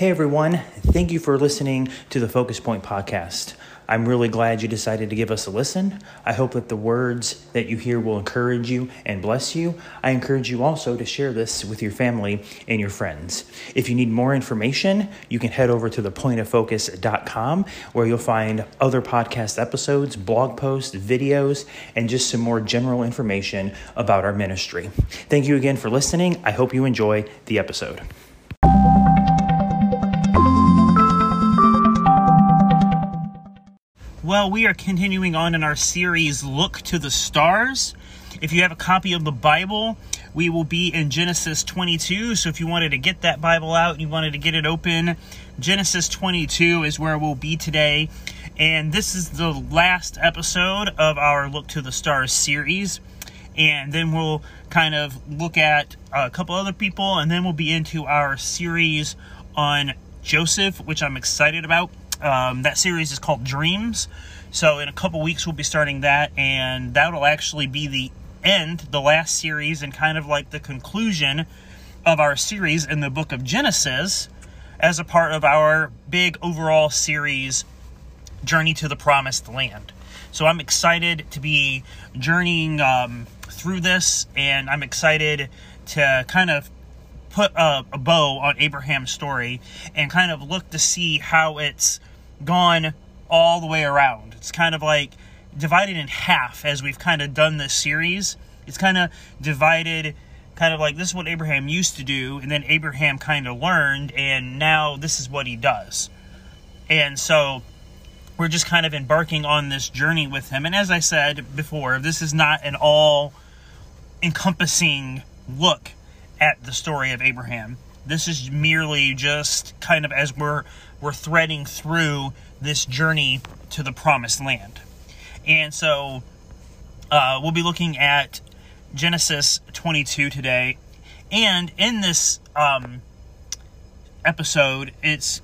Hey everyone, thank you for listening to the Focus Point podcast. I'm really glad you decided to give us a listen. I hope that the words that you hear will encourage you and bless you. I encourage you also to share this with your family and your friends. If you need more information, you can head over to thepointoffocus.com where you'll find other podcast episodes, blog posts, videos, and just some more general information about our ministry. Thank you again for listening. I hope you enjoy the episode. Well, we are continuing on in our series, Look to the Stars. If you have a copy of the Bible, we will be in Genesis 22. So if you wanted to get that Bible out and you wanted to get it open, Genesis 22 is where we'll be today. And this is the last episode of our Look to the Stars series. And then we'll kind of look at a couple other people, and then we'll be into our series on Joseph, which I'm excited about. Um, that series is called Dreams. So in a couple weeks we'll be starting that, and that'll actually be the end, the last series, and kind of like the conclusion of our series in the book of Genesis as a part of our big overall series, Journey to the Promised Land. So I'm excited to be journeying um, through this, and I'm excited to kind of put a, a bow on Abraham's story and kind of look to see how it's gone all the way around. It's kind of like divided in half as we've kind of done this series. It's kind of divided, kind of like this is what Abraham used to do, and then Abraham kind of learned, and now this is what he does. And so we're just kind of embarking on this journey with him. And as I said before, this is not an all encompassing look at the story of Abraham. This is merely just kind of as we're we're threading through this journey to the promised land. And so uh, we'll be looking at Genesis 22 today. And in this um, episode, it's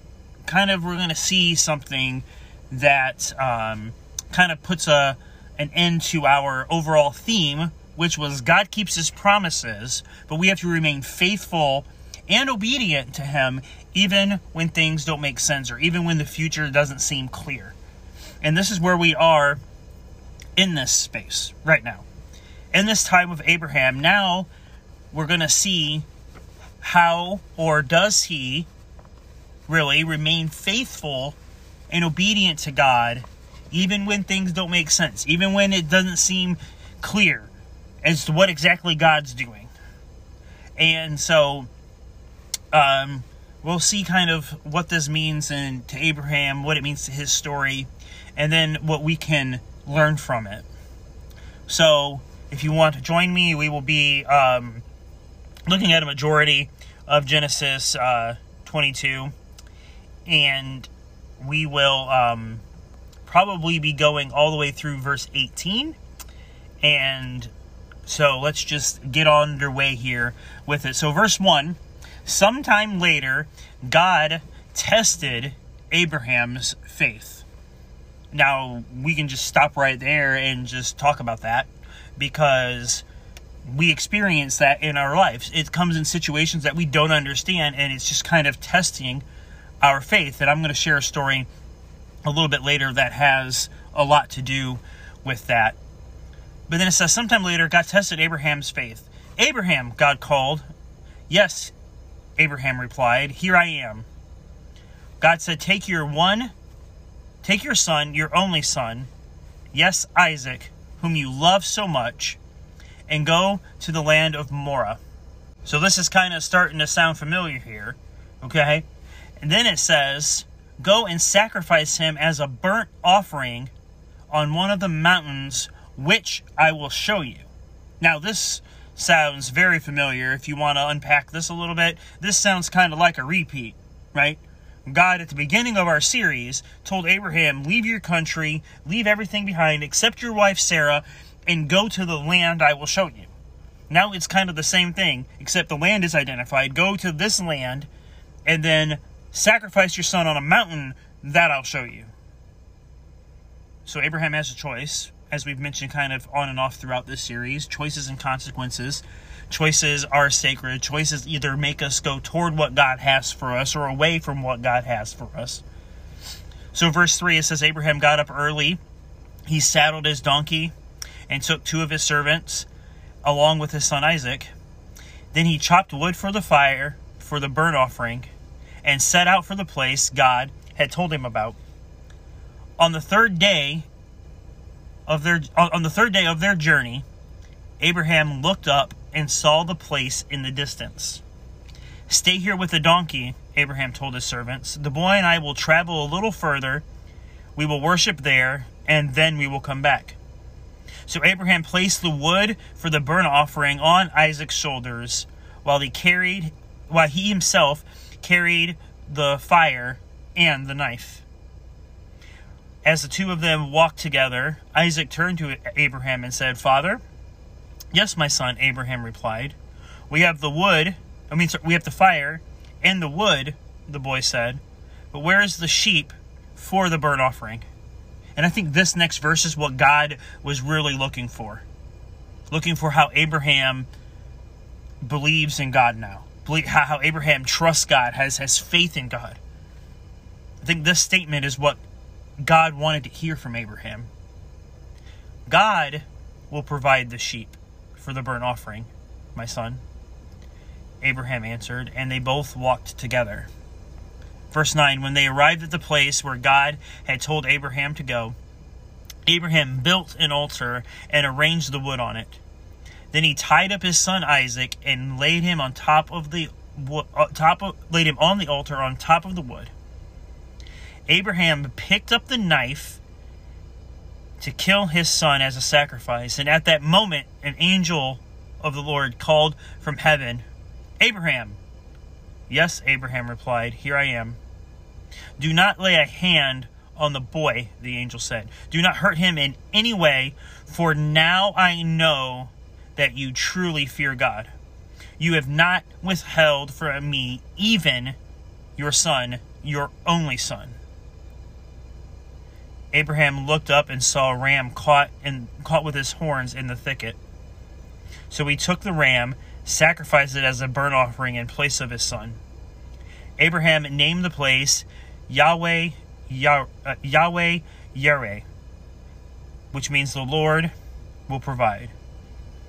kind of, we're going to see something that um, kind of puts a an end to our overall theme, which was God keeps his promises, but we have to remain faithful and obedient to Him even when things don't make sense or even when the future doesn't seem clear. And this is where we are in this space right now. In this time of Abraham, now we're going to see how or does he really remain faithful and obedient to God even when things don't make sense, even when it doesn't seem clear as to what exactly God's doing. And so um, we'll see kind of what this means and to Abraham, what it means to his story, and then what we can learn from it. So, if you want to join me, we will be um, looking at a majority of Genesis uh, 22, and we will um, probably be going all the way through verse 18. And so let's just get underway here with it. So, verse 1 Sometime later, God tested Abraham's faith. Now, we can just stop right there and just talk about that because we experience that in our lives. It comes in situations that we don't understand, and it's just kind of testing our faith. And I'm going to share a story a little bit later that has a lot to do with that. But then it says, sometime later, God tested Abraham's faith. Abraham, God called. Yes, Abraham replied, Here I am. God said, Take your one, take your son, your only son, yes, Isaac, whom you love so much, and go to the land of Moriah. So this is kind of starting to sound familiar here, okay? And then it says, Go and sacrifice him as a burnt offering on one of the mountains which I will show you. Now, this sounds very familiar. If you want to unpack this a little bit, this sounds kind of like a repeat, right? God, at the beginning of our series, told Abraham, Leave your country, leave everything behind, except your wife Sarah, and go to the land I will show you. Now it's kind of the same thing, except the land is identified. Go to this land, and then sacrifice your son on a mountain that I'll show you. So Abraham has a choice as we've mentioned kind of on and off throughout this series choices and consequences. Choices are sacred. Choices either make us go toward what God has for us or away from what God has for us. So, verse 3, it says Abraham got up early. He saddled his donkey and took two of his servants along with his son Isaac. Then he chopped wood for the fire for the burnt offering and set out for the place God had told him about. On the third day of their on the third day of their journey, Abraham looked up and saw the place in the distance. Stay here with the donkey, Abraham told his servants. The boy and I will travel a little further. We will worship there, and then we will come back. So Abraham placed the wood for the burnt offering on Isaac's shoulders, while he carried while he himself carried the fire and the knife. As the two of them walked together, Isaac turned to Abraham and said, Father, Yes, my son, Abraham replied. We have the wood, I mean, we have the fire and the wood, the boy said, but where is the sheep for the burnt offering? And I think this next verse is what God was really looking for. Looking for how Abraham believes in God now. How Abraham trusts God, has, has faith in God. I think this statement is what God wanted to hear from Abraham. God will provide the sheep for the burnt offering, my son. Abraham answered, and they both walked together. Verse 9 When they arrived at the place where God had told Abraham to go, Abraham built an altar and arranged the wood on it. Then he tied up his son Isaac and laid him on top of the uh, top of, laid him on the altar on top of the wood. Abraham picked up the knife to kill his son as a sacrifice. And at that moment, an angel of the Lord called from heaven, Abraham. Yes, Abraham replied, Here I am. Do not lay a hand on the boy, the angel said. Do not hurt him in any way, for now I know that you truly fear God. You have not withheld from me even your son, your only son. Abraham looked up and saw a ram caught in, caught with his horns in the thicket. So he took the ram, sacrificed it as a burnt offering in place of his son. Abraham named the place Yahweh Yah, uh, Yahweh Yireh, which means the Lord will provide,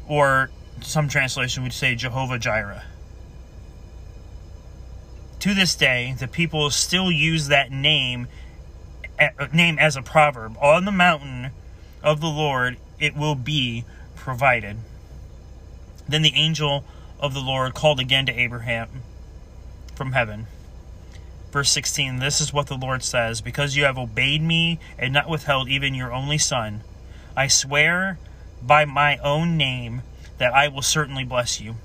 or some translation would say Jehovah Jireh. To this day, the people still use that name name as a proverb on the mountain of the Lord it will be provided. Then the angel of the Lord called again to Abraham from heaven. Verse 16 This is what the Lord says Because you have obeyed me and not withheld even your only son, I swear by my own name that I will certainly bless you.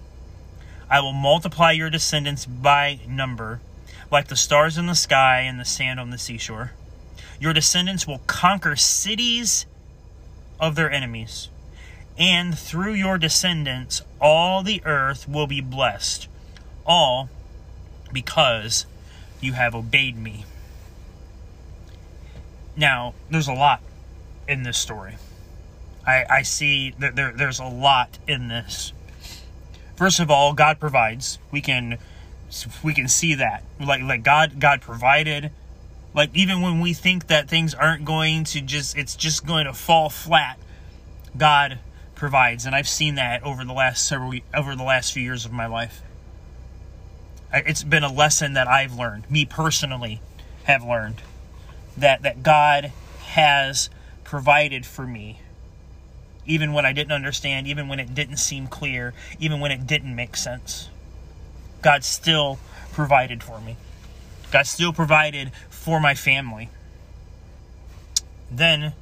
I will multiply your descendants by number, like the stars in the sky and the sand on the seashore. Your descendants will conquer cities of their enemies. And through your descendants, all the earth will be blessed. All because you have obeyed me. Now, there's a lot in this story. I, I see that there, there's a lot in this. First of all, God provides. We can we can see that. Like like God God provided like even when we think that things aren't going to just it's just going to fall flat, God provides, and I've seen that over the last several over the last few years of my life. It's been a lesson that I've learned, me personally have learned that that God has provided for me even when I didn't understand, even when it didn't seem clear, even when it didn't make sense. God still provided for me. God still provided for my family. Then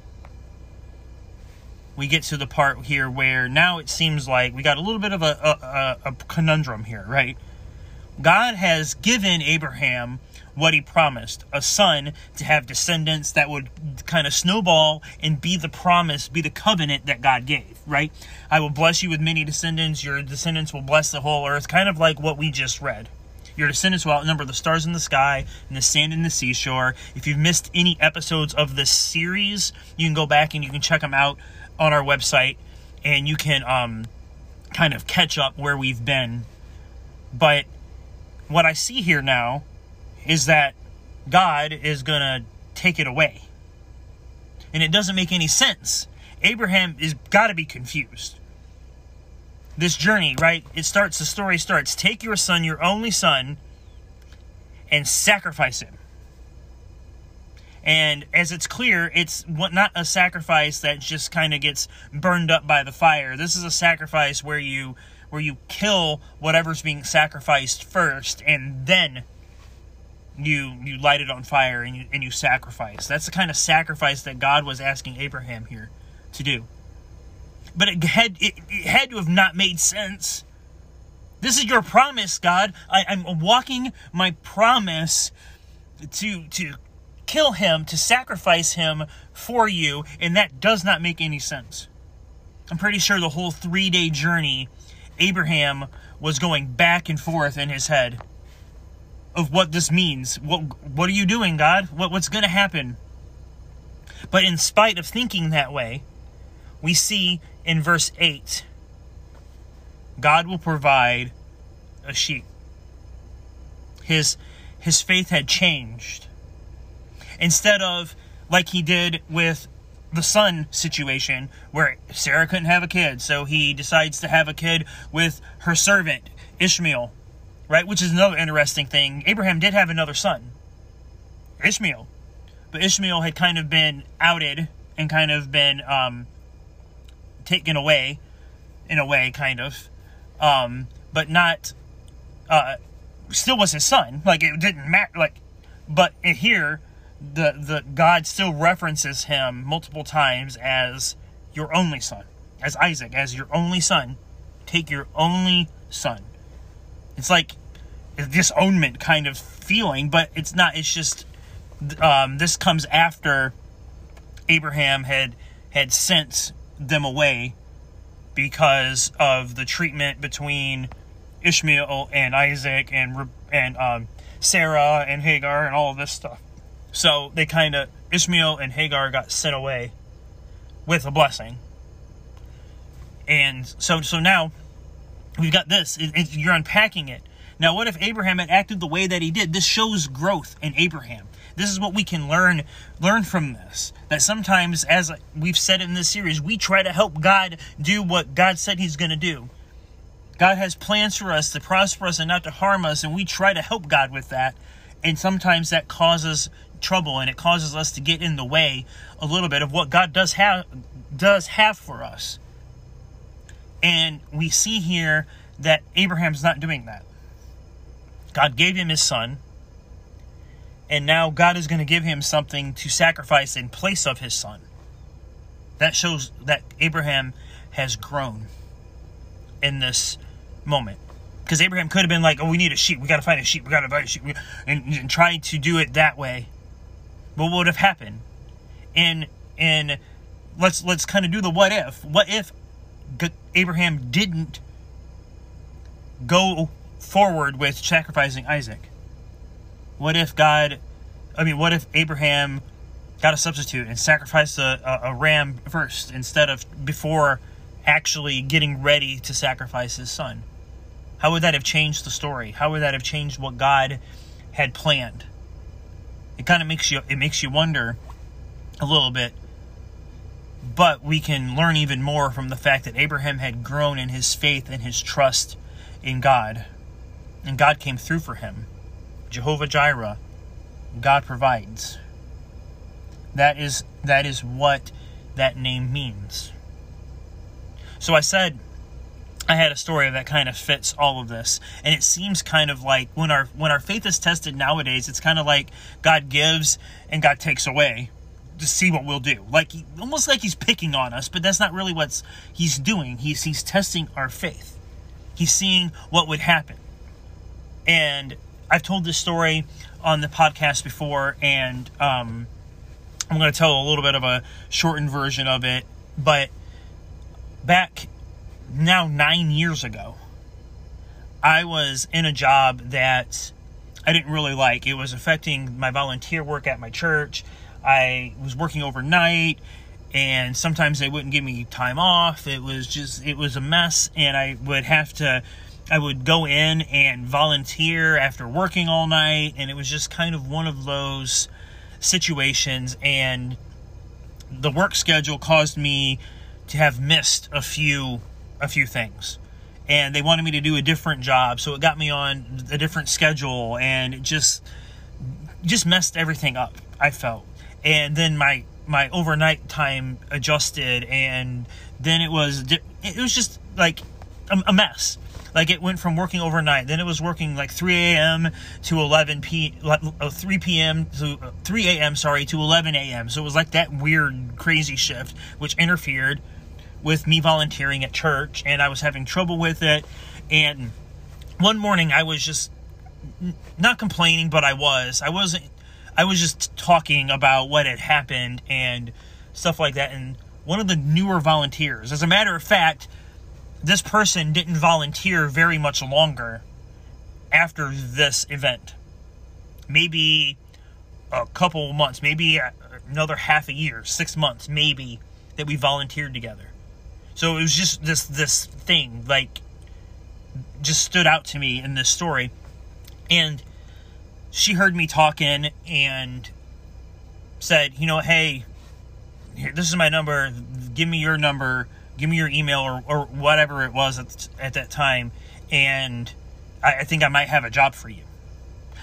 we get to the part here where now it seems like we got a little bit of a, a, a conundrum here, right? God has given Abraham what he promised a son to have descendants that would kind of snowball and be the promise, be the covenant that God gave, right? I will bless you with many descendants. Your descendants will bless the whole earth, kind of like what we just read. Your descendants will outnumber the stars in the sky and the sand in the seashore. If you've missed any episodes of this series, you can go back and you can check them out on our website, and you can um, kind of catch up where we've been. But what I see here now is that God is going to take it away. And it doesn't make any sense. Abraham is got to be confused. This journey, right? It starts, the story starts take your son, your only son, and sacrifice him. And as it's clear, it's not a sacrifice that just kind of gets burned up by the fire. This is a sacrifice where you where you kill whatever's being sacrificed first, and then you you light it on fire and you and you sacrifice. That's the kind of sacrifice that God was asking Abraham here to do. But it had it, it had to have not made sense. This is your promise, God. I, I'm walking my promise to to kill him, to sacrifice him for you, and that does not make any sense. I'm pretty sure the whole three day journey, Abraham was going back and forth in his head of what this means. What what are you doing, God? What what's going to happen? But in spite of thinking that way, we see in verse 8 God will provide a sheep. His his faith had changed instead of like he did with the son situation where Sarah couldn't have a kid, so he decides to have a kid with her servant Ishmael, right? Which is another interesting thing. Abraham did have another son, Ishmael, but Ishmael had kind of been outed and kind of been um, taken away, in a way, kind of, um, but not. Uh, still was his son. Like it didn't matter. Like, but here the the God still references him multiple times as your only son, as Isaac, as your only son. Take your only son. It's like a disownment kind of feeling, but it's not. It's just um, this comes after Abraham had had sent them away because of the treatment between Ishmael and Isaac and and um, Sarah and Hagar and all this stuff. So they kind of, Ishmael and Hagar got sent away with a blessing. And so, so now we've got this. It, it, you're unpacking it. Now, what if Abraham had acted the way that he did? This shows growth in Abraham. This is what we can learn learn from this. That sometimes, as we've said in this series, we try to help God do what God said He's going to do. God has plans for us to prosper us and not to harm us, and we try to help God with that. And sometimes that causes trouble and it causes us to get in the way a little bit of what God does have does have for us. And we see here that Abraham's not doing that. God gave him his son, and now God is going to give him something to sacrifice in place of his son. That shows that Abraham has grown in this moment. Because Abraham could have been like, oh, we need a sheep. We got to find a sheep. We got to find a sheep. And, and try to do it that way But what would have happened? And and let's let's kind of do the what if. What if Abraham didn't go forward with sacrificing Isaac? What if God I mean, what if Abraham got a substitute and sacrificed a, a, a, ram first instead of before actually getting ready to sacrifice his son? How would that have changed the story? How would that have changed what God had planned? it kind of makes you it makes you wonder a little bit but we can learn even more from the fact that Abraham had grown in his faith and his trust in God and God came through for him Jehovah Jireh God provides that is that is what that name means so I said I had a story that kind of fits all of this. And it seems kind of like when our when our faith is tested nowadays, it's kind of like God gives and God takes away to see what we'll do. Like almost like he's picking on us, but that's not really what he's doing. He's he's testing our faith. He's seeing what would happen. And I've told this story on the podcast before, and um, I'm going to tell a little bit of a shortened version of it. But back now nine years ago, I was in a job that I didn't really like. It was affecting my volunteer work at my church. I was working overnight and sometimes they wouldn't give me time off. It was just it was a mess, and I would have to. I would go in and volunteer after working all night, and it was just kind of one of those situations. And the work schedule caused me to have missed a few a few things and they wanted me to do a different job so it got me on a different schedule and it just just messed everything up i felt and then my my overnight time adjusted and then it was it was just like a, mess like it went from working overnight then it was working like 3 a.m to 11 p uh, 3 p.m to uh, 3 a.m sorry to 11 a.m so it was like that weird crazy shift which interfered with me volunteering at church and I was having trouble with it. And one morning I was just not complaining, but I was. I wasn't, I was just talking about what had happened and stuff like that. And one of the newer volunteers, as a matter of fact, this person didn't volunteer very much longer after this event. Maybe a couple months, maybe another half a year, six months, maybe, that we volunteered together. So it was just this this thing like just stood out to me in this story. And she heard me talking and said, "You know, hey, here, this is my number. Give me your number. Give me your email or, or whatever it was at, at that time, and I, I think I might have a job for you."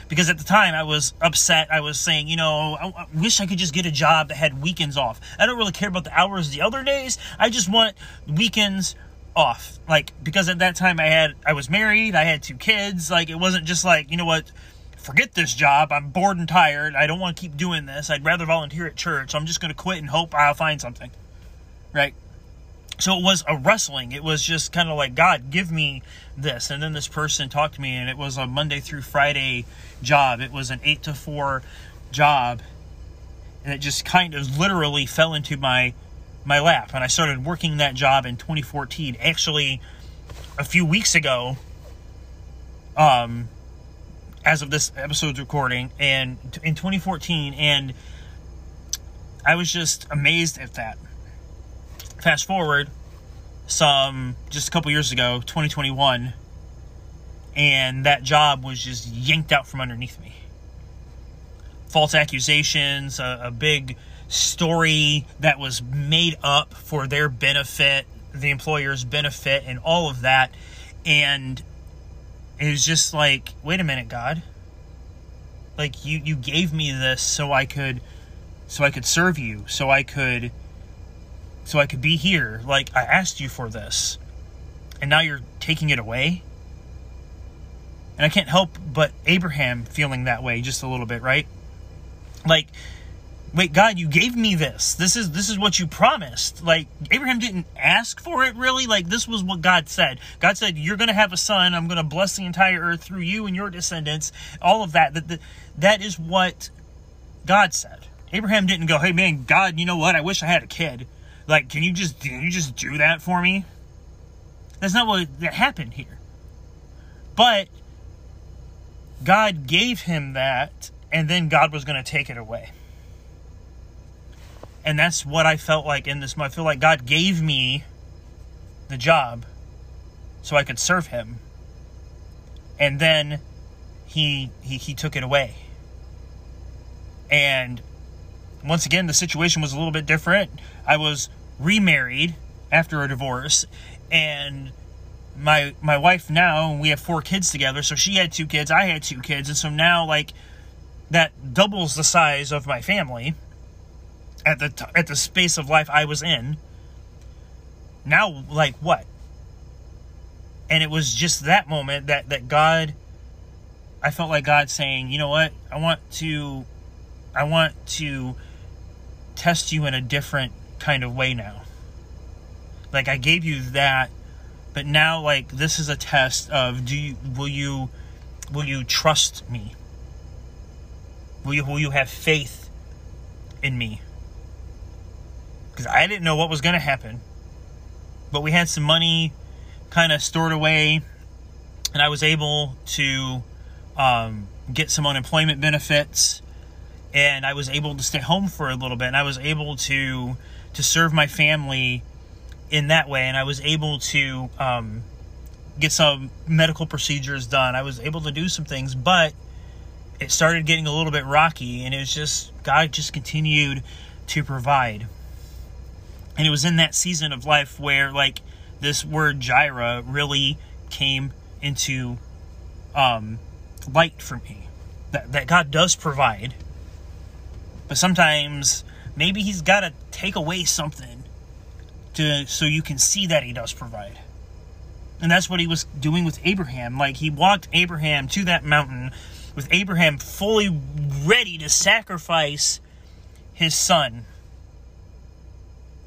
because at the time I was upset. I was saying, you know, I, I, wish I could just get a job that had weekends off. I don't really care about the hours the other days. I just want weekends off. Like because at that time I had I was married, I had two kids. Like it wasn't just like, you know what, forget this job. I'm bored and tired. I don't want to keep doing this. I'd rather volunteer at church. I'm just going to quit and hope I'll find something. Right? So it was a wrestling. It was just kind of like, God, give me this. And then this person talked to me, and it was a Monday through Friday job. It was an 8 to 4 job. And it just kind of literally fell into my my lap. And I started working that job in 2014. Actually, a few weeks ago, um, as of this episode's recording, and in 2014, and I was just amazed at that fast forward some just a couple years ago, 2021, and that job was just yanked out from underneath me. False accusations, a, a big story that was made up for their benefit, the employer's benefit, and all of that. And it was just like, wait a minute, God. Like you, you gave me this so I could so I could serve you, so I could so I could be here. Like, I asked you for this, and now you're taking it away? And I can't help but Abraham feeling that way just a little bit, right? Like, wait, God, you gave me this. This is this is what you promised. Like Abraham didn't ask for it really. Like this was what God said. God said, "You're going to have a son. I'm going to bless the entire earth through you and your descendants." All of that. That that is what God said. Abraham didn't go, "Hey man, God, you know what? I wish I had a kid." Like, can you just can you just do that for me? That's not what that happened here. But God gave him that, and then God was going to take it away. And that's what I felt like in this. Month. I feel like God gave me the job so I could serve Him, and then He He, he took it away. And once again, the situation was a little bit different. I was remarried after a divorce, and my my wife now we have four kids together. So she had two kids, I had two kids, and so now like that doubles the size of my family at the t- at the space of life I was in. Now, like what? And it was just that moment that that God, I felt like God saying, you know what? I want to, I want to test you in a different kind of way now. Like I gave you that, but now like this is a test of do you will you will you trust me? Will you will you have faith in me? Because I didn't know what was going to happen, but we had some money kind of stored away, and I was able to um, get some unemployment benefits, and I was able to stay home for a little bit, and I was able to to serve my family in that way, and I was able to um, get some medical procedures done. I was able to do some things, but it started getting a little bit rocky, and it was just God just continued to provide. And it was in that season of life where, like, this word Jireh really came into um, light for me. That, that God does provide. But sometimes maybe He's got to take away something to so you can see that He does provide. And that's what He was doing with Abraham. Like, He walked Abraham to that mountain with Abraham fully ready to sacrifice his son.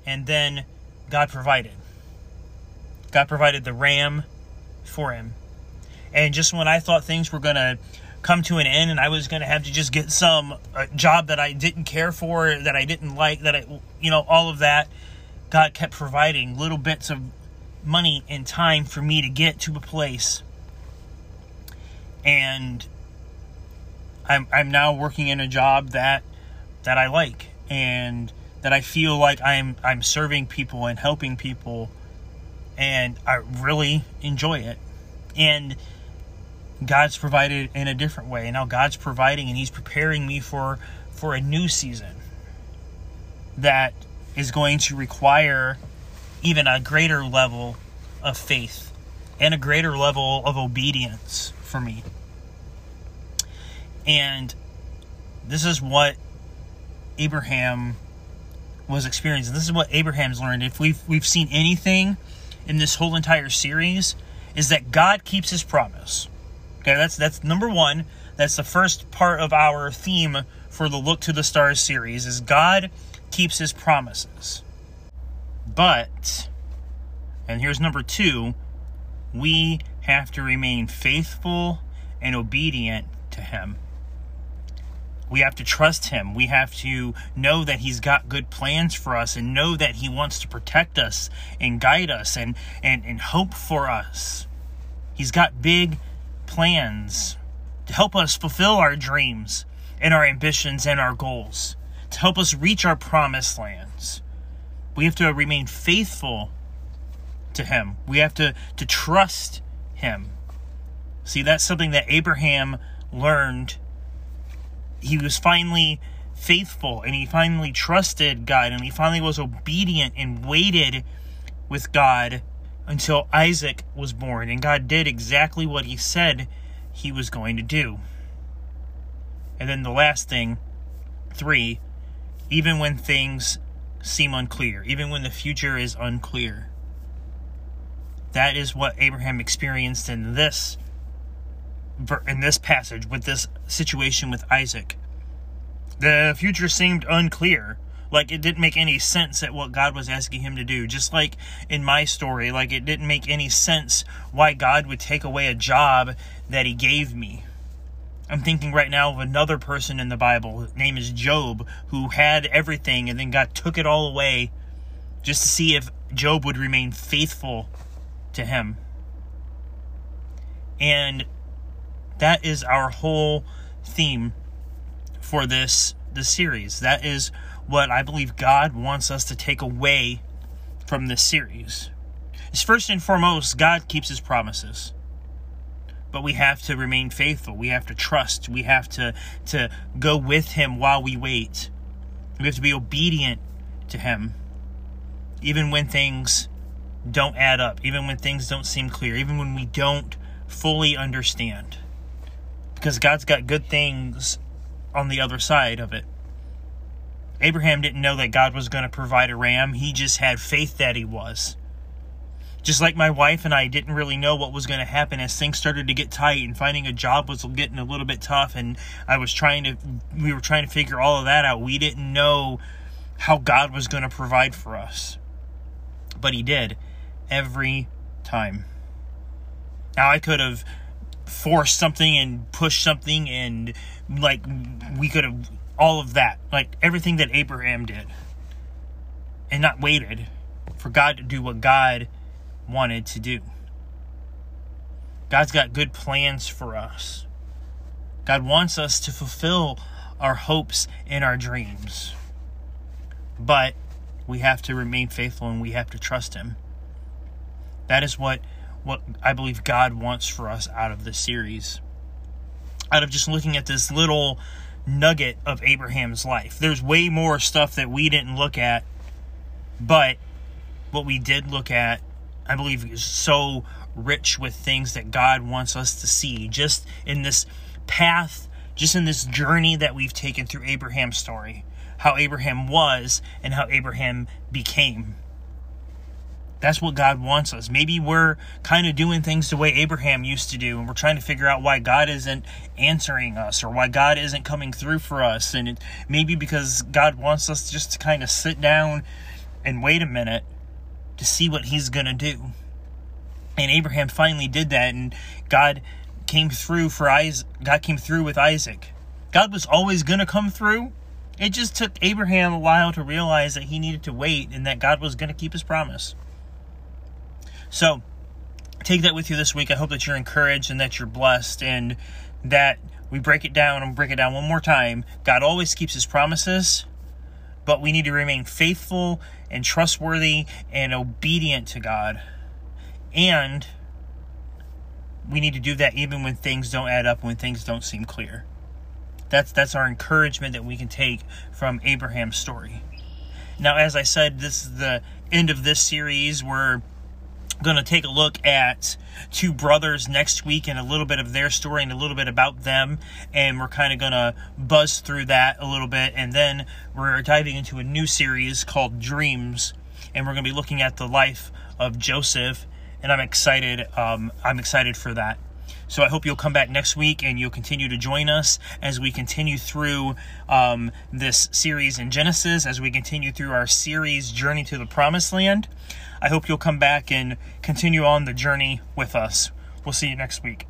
And then God provided. God provided the ram for him. And just when I thought things were going to come to an end and I was going to have to just get some uh, job that I didn't care for, that I didn't like, that I, you know, all of that, God kept providing little bits of money and time for me to get to a place. And I'm I'm now working in a job that that I like and that I feel like I'm I'm serving people and helping people and I really enjoy it. And God's provided in a different way. And Now God's providing and he's preparing me for for a new season that is going to require even a greater level of faith and a greater level of obedience for me. And this is what Abraham was experiencing. This is what Abraham's learned. If we've we've seen anything in this whole entire series, is that God keeps his promise. Okay, that's that's number one. That's the first part of our theme for the Look to the Stars series is God keeps his promises. But and here's number two, we have to remain faithful and obedient to him. We have to trust him. We have to know that he's got good plans for us and know that he wants to protect us and guide us and, and, and hope for us. He's got big plans to help us fulfill our dreams and our ambitions and our goals, to help us reach our promised lands. We have to remain faithful to him. We have to, to trust him. See, that's something that Abraham learned he was finally faithful and he finally trusted God and he finally was obedient and waited with God until Isaac was born. And God did exactly what he said he was going to do. And then the last thing, three, even when things seem unclear, even when the future is unclear. That is what Abraham experienced in this in this passage with this situation with Isaac. The future seemed unclear. Like it didn't make any sense at what God was asking him to do. Just like in my story, like it didn't make any sense why God would take away a job that he gave me. I'm thinking right now of another person in the Bible. His name is Job, who had everything and then God took it all away just to see if Job would remain faithful to him. And that is our whole theme for this this series. That is what I believe God wants us to take away from this series. Is first and foremost, God keeps his promises. But we have to remain faithful. We have to trust. We have to, to go with him while we wait. We have to be obedient to him. Even when things don't add up, even when things don't seem clear, even when we don't fully understand because God's got good things on the other side of it. Abraham didn't know that God was going to provide a ram, he just had faith that he was. Just like my wife and I didn't really know what was going to happen as things started to get tight and finding a job was getting a little bit tough and I was trying to we were trying to figure all of that out. We didn't know how God was going to provide for us. But he did every time. Now I could have forced something and pushed something and like we could have all of that like everything that abraham did and not waited for god to do what god wanted to do god's got good plans for us god wants us to fulfill our hopes and our dreams but We have to remain faithful and we have to trust him. That is what what I believe God wants for us out of this series. Out of just looking at this little nugget of Abraham's life. There's way more stuff that we didn't look at, but what we did look at, I believe, is so rich with things that God wants us to see just in this path, just in this journey that we've taken through Abraham's story. How Abraham was and how Abraham became. That's what God wants us. Maybe we're kind of doing things the way Abraham used to do, and we're trying to figure out why God isn't answering us or why God isn't coming through for us. And it, maybe because God wants us just to kind of sit down and wait a minute to see what He's going to do. And Abraham finally did that, and God came through for Isaac. God came through with Isaac. God was always going to come through. It just took Abraham a while to realize that he needed to wait and that God was going to keep his promise. So take that with you this week. I hope that you're encouraged and that you're blessed and that we break it down and break it down one more time. God always keeps his promises, but we need to remain faithful and trustworthy and obedient to God. And we need to do that even when things don't add up, when things don't seem clear. That's that's our encouragement that we can take from Abraham's story. Now, as I said, this is the end of this series. We're going to take a look at two brothers next week and a little bit of their story and a little bit about them. And we're kind of going to buzz through that a little bit. And then we're diving into a new series called Dreams. And we're going to be looking at the life of Joseph. And I'm excited. Um, I'm excited for that. So I hope you'll come back next week and you'll continue to join us as we continue through um, this series in Genesis, as we continue through our series Journey to the Promised Land. I hope you'll come back and continue on the journey with us. We'll see you next week.